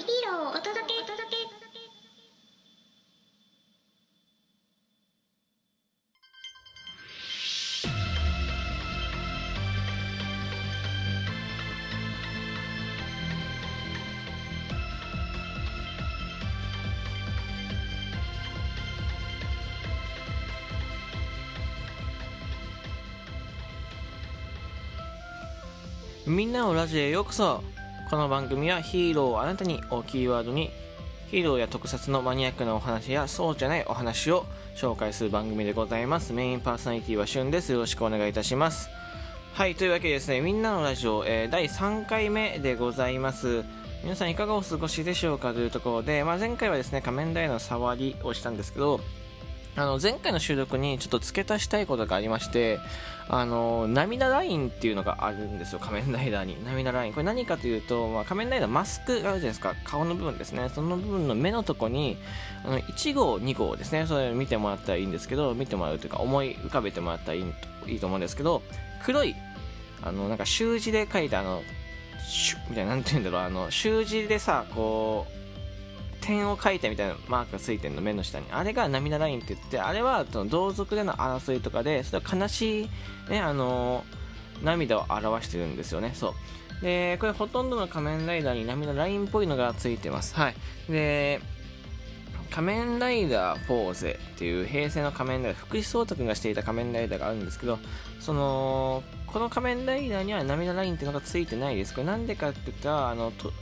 みんなのラジオあなたにヒーローをお届けお届けみんなのラジオへようこそ。この番組はヒーローをあなたにをキーワードにヒーローや特撮のマニアックなお話やそうじゃないお話を紹介する番組でございます。メインパーソナリティはしゅんです。よろしくお願いいたします。はいというわけでですねみんなのラジオ、えー第3回目でございます。皆さんいかがお過ごしでしょうかというところで、まあ、前回はですね仮面ライダーの触りをしたんですけどあの前回の収録にちょっと付け足したいことがありましてあの涙ラインっていうのがあるんですよ仮面ライダーに。涙ライン。これ何かというと、まあ、仮面ライダーマスクがあるじゃないですか。顔の部分ですね。その部分の目のとこにあの1号2号ですね。それを見てもらったらいいんですけど見てもらうというか思い浮かべてもらったらいいいいと思うんですけど黒いあのなんか習字で書いたあのシュみたいななんて言うんだろう。あの習字でさこう点を書いたみたいなマークがついてるの目の下に。あれが涙ラインって言ってあれはその同族での争いとかでそれは悲しい、ね、あの涙を表してるんですよね。そう。でこれほとんどの仮面ライダーに涙ラインっぽいのがついてます。はい。で仮面ライダーフォーゼっていう平成の仮面ライダー福士蒼太君がしていた仮面ライダーがあるんですけどそのこの仮面ライダーには涙ラインっていうのがついてないです。これなんでかって言ったらあのと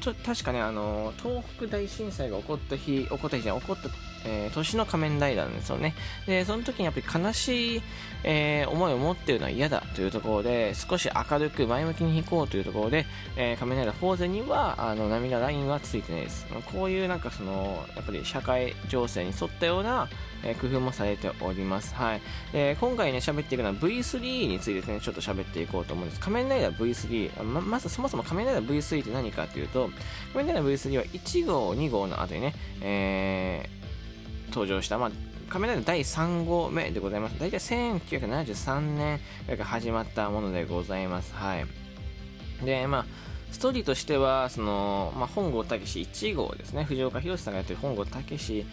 と確かねあの東北大震災が起こった日起こった日じゃ起こった、えー年の仮面ライダーなんですよね。でその時にやっぱり悲しい、えー思いを持っているのは嫌だというところで少し明るく前向きに弾こうというところで、えー仮面ライダーフォーゼにはあの涙ラインはついてないです。こういうなんかそのやっぱり社会情勢に沿ったような、えー工夫もされております。はい。で今回ね喋っていくのは V3 についてですねちょっと喋っていこうと思うんです。仮面ライダー V3 ままずそもそも仮面ライダー V3 って何かっていうと仮面ライダー V3 は1号2号の後にね、えー登場した、まあ、仮面ライダー第3号目でございます。大体1973年が始まったものでございます。はい。で、まあ、ストーリーとしては、その、まあ、本郷武史1号ですね。藤岡弘さんがやってる本郷武史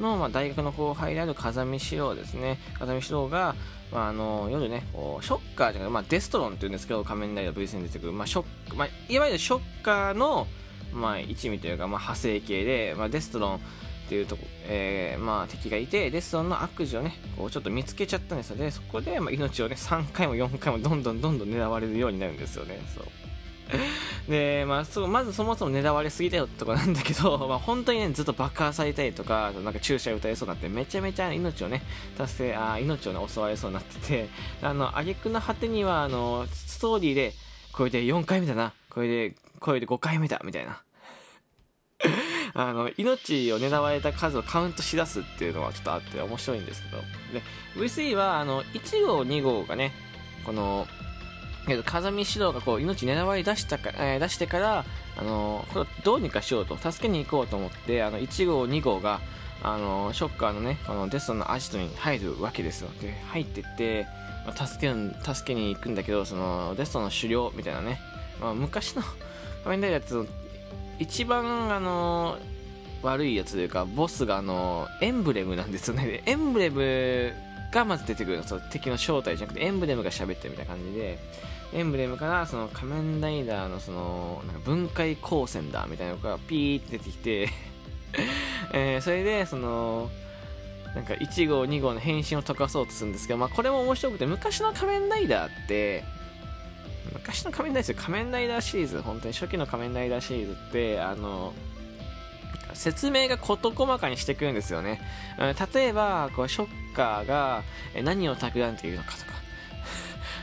の、まあ、大学の後輩である風見四郎ですね。風見四郎が、まあ、あの夜ね、こうショッカーじゃなくて、まあ、デストロンっていうんですけど、仮面ライダー V 戦に出てくる、まあショックまあ、いわゆるショッカーの、まあ、一味というか、まあ、派生系で、まあ、デストロンっていうとこ、えーまあ、敵がいてデストロンの悪事をねこうちょっと見つけちゃったんですよ。でそこで、まあ、命をね3回も4回もどんどんどんどん狙われるようになるんですよね。そう。で、まあ、そうまずそもそも狙われすぎだよってとこなんだけど、まあ、本当にねずっと爆破されたりとかなんか注射打たれそうになってめちゃめちゃ命をね達成あ命をね襲われそうになっててあの挙句の果てにはあのストーリーでこれで4回目だな。これでこれで5回目だ。みたいな。あの命を狙われた数をカウントしだすっていうのはちょっとあって面白いんですけど。で V3 はあの1号2号がねこのけど風見四郎がこう命狙われ出したか、えー出してからあのこれどうにかしようと助けに行こうと思ってあの1号2号があのショッカーのねこのデストのアジトに入るわけですよ。で入ってって、まあ助け助けに行くんだけどそのデストの狩猟みたいなね、まあ、昔の仮面ライダーって一番あの悪いやつというかボスがあのエンブレムなんですよね。エンブレムがまず出てくるの。そう敵の正体じゃなくてエンブレムが喋ってるみたいな感じで。エンブレムからその仮面ライダーのそのなんか分解光線だみたいなのがピーって出てきて、えーそれでそのなんか1号2号の変身を溶かそうとするんですけど、まあ、これも面白くて昔の仮面ライダーって昔の仮面ライダーですよ仮面ライダーシリーズ本当に初期の仮面ライダーシリーズってあの説明が事細かにしてくるんですよね。例えばこうショッカーが何を企んでいるのかとか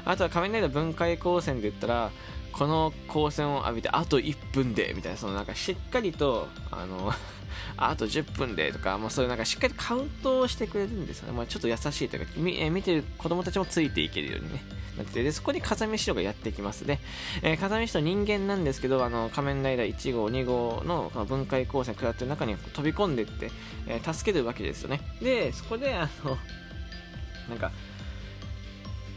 あとは仮面ライダー分解光線で言ったらこの光線を浴びてあと1分でみたいなそのなんかしっかりとあの あと10分でとか、まあ、そういうなんかしっかりカウントをしてくれるんですよね、まあ、ちょっと優しいというかみえ見てる子供たちもついていけるようにね。なってでそこに風見四郎がやってきます。で、えー風見四郎人間なんですけどあの仮面ライダー1号2号のこの分解光線食らってる中に飛び込んでって、えー助けるわけですよね。でそこであのなんか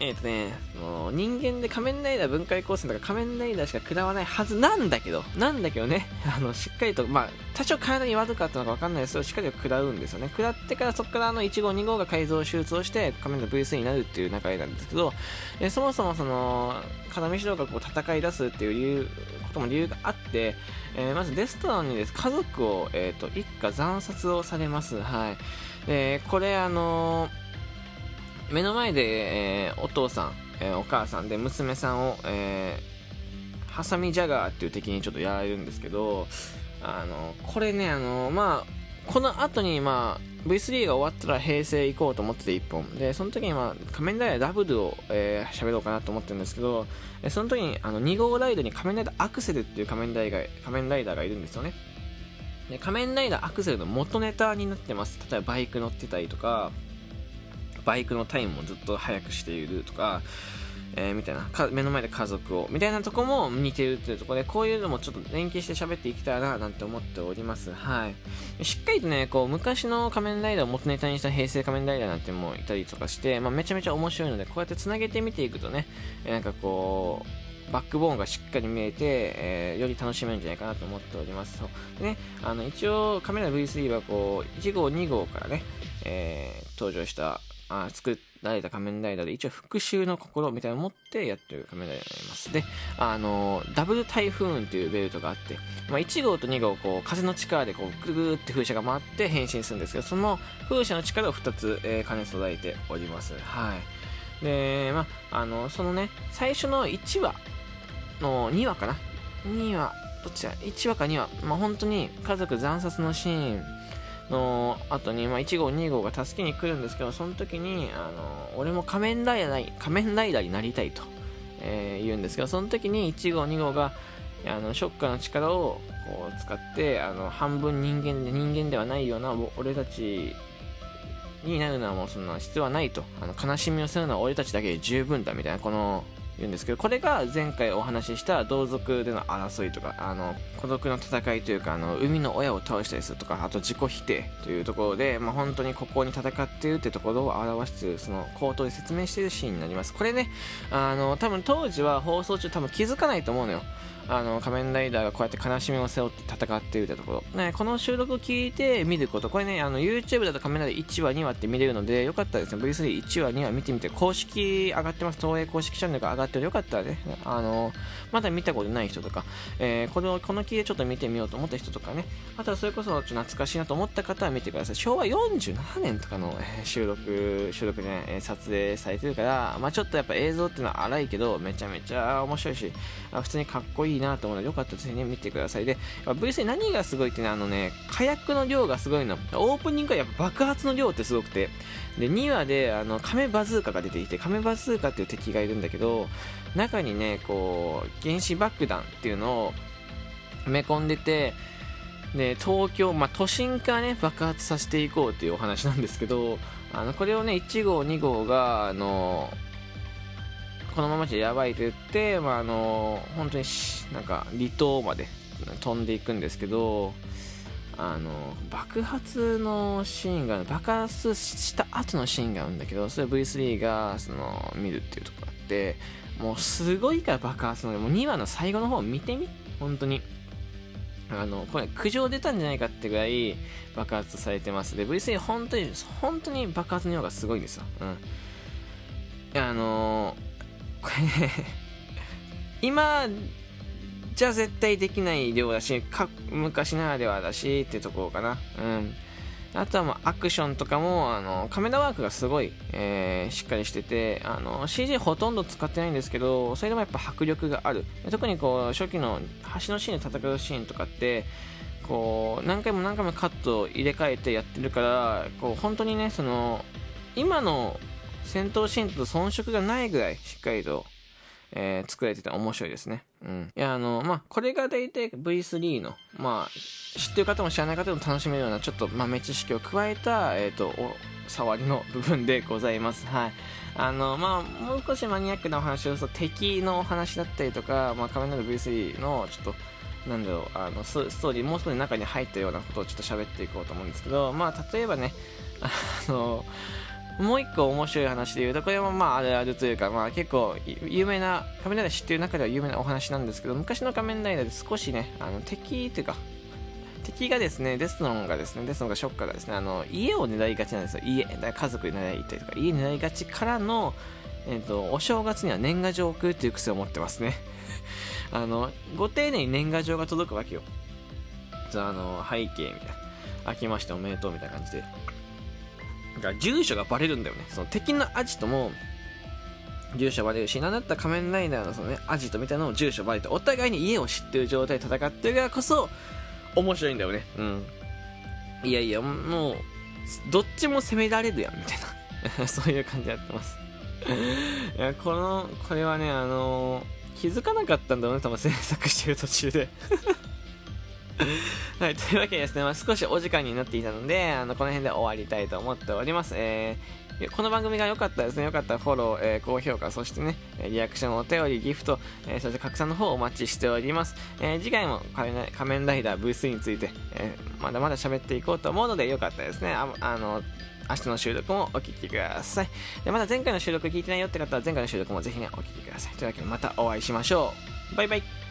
えっ、とね、その人間で仮面ライダー分解光線とか仮面ライダーしか食らわないはずなんだけど、なんだけどね、あの、しっかりと、まあ、多少体に悪かったのかわかんないですけど、しっかりと食らうんですよね。食らってからそこからあの1号2号が改造手術をして仮面ライダー V3 になるっていう流れなんですけど、えそもそもその、要城がこう戦い出すっていう理由、ことも理由があって、えー、まずデストロンにです家族を、えーと、一家惨殺をされます。はい。で、これあのー目の前で、えー、お父さん、えー、お母さんで娘さんを、えー、ハサミジャガーっていう敵にちょっとやられるんですけど、あの、これね、あの、まあ、この後に、まあ、V3 が終わったら平成行こうと思ってて1本。で、その時に、まあ、仮面ライダーダブルを、えー、喋ろうかなと思ってるんですけど、その時に、あの、2号ライドに仮面ライダーアクセルっていう仮面ライダー仮面ライダーがいるんですよね。で、仮面ライダーアクセルの元ネタになってます。例えばバイク乗ってたりとか、バイクのタイムもずっと速くしているとか、えー、みたいな。目の前で家族をみたいなとこも似てるっていうところでこういうのもちょっと連携して喋っていきたいななんて思っております。はい。しっかりとねこう昔の仮面ライダーを元ネタにした平成仮面ライダーなんてもいたりとかして、まあ、めちゃめちゃ面白いのでこうやってつなげて見ていくとね、えー、なんかこうバックボーンがしっかり見えて、えー、より楽しめるんじゃないかなと思っております。でね、あの一応カメラ V3 はこう1号、2号からね、えー、登場したあ作られた仮面ライダーで一応復讐の心みたいなのを持ってやってる仮面ライダーになります。で、あの、ダブル台風っていうベルトがあって、まあ、1号と2号、こう、風の力でこう、ぐるぐるって風車が回って変身するんですけど、その風車の力を2つ、えー、兼ね備えております。はい。で、まあ、あの、そのね、最初の1話の2話かな ?2 話、どっちだ ?1 話か2話。まあ、本当に家族惨殺のシーン、の後に、まあ、1号2号が助けに来るんですけどその時にあの俺も仮面ライダー仮面ライダーになりたいと、えー、言うんですけどその時に1号2号があのショッカーの力をこう使ってあの半分人間で人間ではないような俺たちになるのはもうそんな必要はないとあの悲しみをするのは俺たちだけで十分だみたいなこの言うんですけどこれが前回お話しした同族での争いとかあの孤独の戦いというかあの生みの親を倒したりするとかあと自己否定というところで、まあ、本当にここに戦っているってところを表しているその口頭で説明しているシーンになります。これねあの多分当時は放送中多分気づかないと思うのよ。あの仮面ライダーがこうやって悲しみを背負って戦っているってところ、ね、この収録を聞いて見ることこれねあの YouTube だと仮面ライダー1話2話って見れるのでよかったらですね。V31 話2話見てみて公式上がってます。東映公式チャンネルが上がってよかったらねあのまだ見たことない人とか、えー、このこの木でちょっと見てみようと思った人とかねあとはそれこそちょっと懐かしいなと思った方は見てください昭和47年とかの、収録収録ね、え、撮影されてるから、まあ、ちょっとやっぱ映像っていうのは荒いけどめちゃめちゃ面白いし普通にかっこいいなと思うので、よかったらぜひね、見てください。で、V3 何がすごいってね、あのね、火薬の量がすごいの。オープニングはやっぱ爆発の量ってすごくて、で、2話で、あの、カメバズーカが出てきて、カメバズーカっていう敵がいるんだけど、中にね、こう、原子爆弾っていうのを埋め込んでて、で、東京、まあ、都心からね、爆発させていこうっていうお話なんですけど、あの、これをね、1号、2号が、あの、このままじゃやばいと言って、まあ、あの本当になんか離島まで飛んでいくんですけどあの爆発のシーンが爆発した後のシーンがあるんだけどそれ V3 がその見るっていうところ。ってもうすごいから爆発のもう2話の最後の方見てみ。本当に。あのこれ苦情出たんじゃないかってぐらい爆発されてます。で V3 本当に本当に爆発の量がすごいんですよ。うん。あのこれね 今じゃ絶対できない量だし昔ならではだしっていうところかな。うん。あとはまあアクションとかもあのカメラワークがすごい、えー、しっかりしててあの CG ほとんど使ってないんですけどそれでもやっぱ迫力がある。特にこう初期の橋のシーンで戦うシーンとかってこう何回も何回もカットを入れ替えてやってるからこう本当にねその今の戦闘シーンと遜色がないぐらいしっかりと、えー、作られてて面白いですね。うん。いや、あの、まあ、これが大体 V3 の、まあ、知ってる方も知らない方も楽しめるような、ちょっと豆知識を加えた、えっ、ー、と、お、触りの部分でございます。はい。あの、まあ、もう少しマニアックなお話をすると、敵のお話だったりとか、まあ、仮面ライダー V3 の、ちょっと、なんだろう、あの、ストーリー、もう少し中に入ったようなことをちょっと喋っていこうと思うんですけど、まあ、例えばね、あの、もう一個面白い話で言うとこれもまああるあるというか、まあ、結構有名な仮面ライダー知ってる中では有名なお話なんですけど昔の仮面ライダーで少しねあの敵というか敵がですねデスノンがですねデスノンがショッカーがですねあの家を狙いがちなんですよ。家家族で狙いたりとか家狙いがちからのえーと、お正月には年賀状を送るっていう癖を持ってますね。あのご丁寧に年賀状が届くわけよ。じゃあの背景みたいな明けましておめでとうみたいな感じで。だから住所がバレるんだよねその敵のアジトも住所バレるし、なんだったら仮面ライダーのそのね、アジトみたいなのも住所バレて、お互いに家を知ってる状態で戦ってるからこそ、面白いんだよね。うん。いやいや、もう、どっちも攻められるやん、みたいな。そういう感じやってます。いや、この、これはね、あのー、気づかなかったんだろうね、多分制作してる途中ではい、というわけでですね、まあ、少しお時間になっていたので、あの、この辺で終わりたいと思っております。えー、この番組が良かったですね、良かったらフォロー、えー、高評価、そしてね、リアクション、お便り、ギフト、えー、そして拡散の方をお待ちしております。えー、次回も仮面ライダーブースについて、えー、まだまだ喋っていこうと思うので、良かったですね。ああの、明日の収録もお聴きください。で、まだ前回の収録聞いてないよって方は前回の収録もぜひね、お聴きください。というわけでまたお会いしましょう。バイバイ。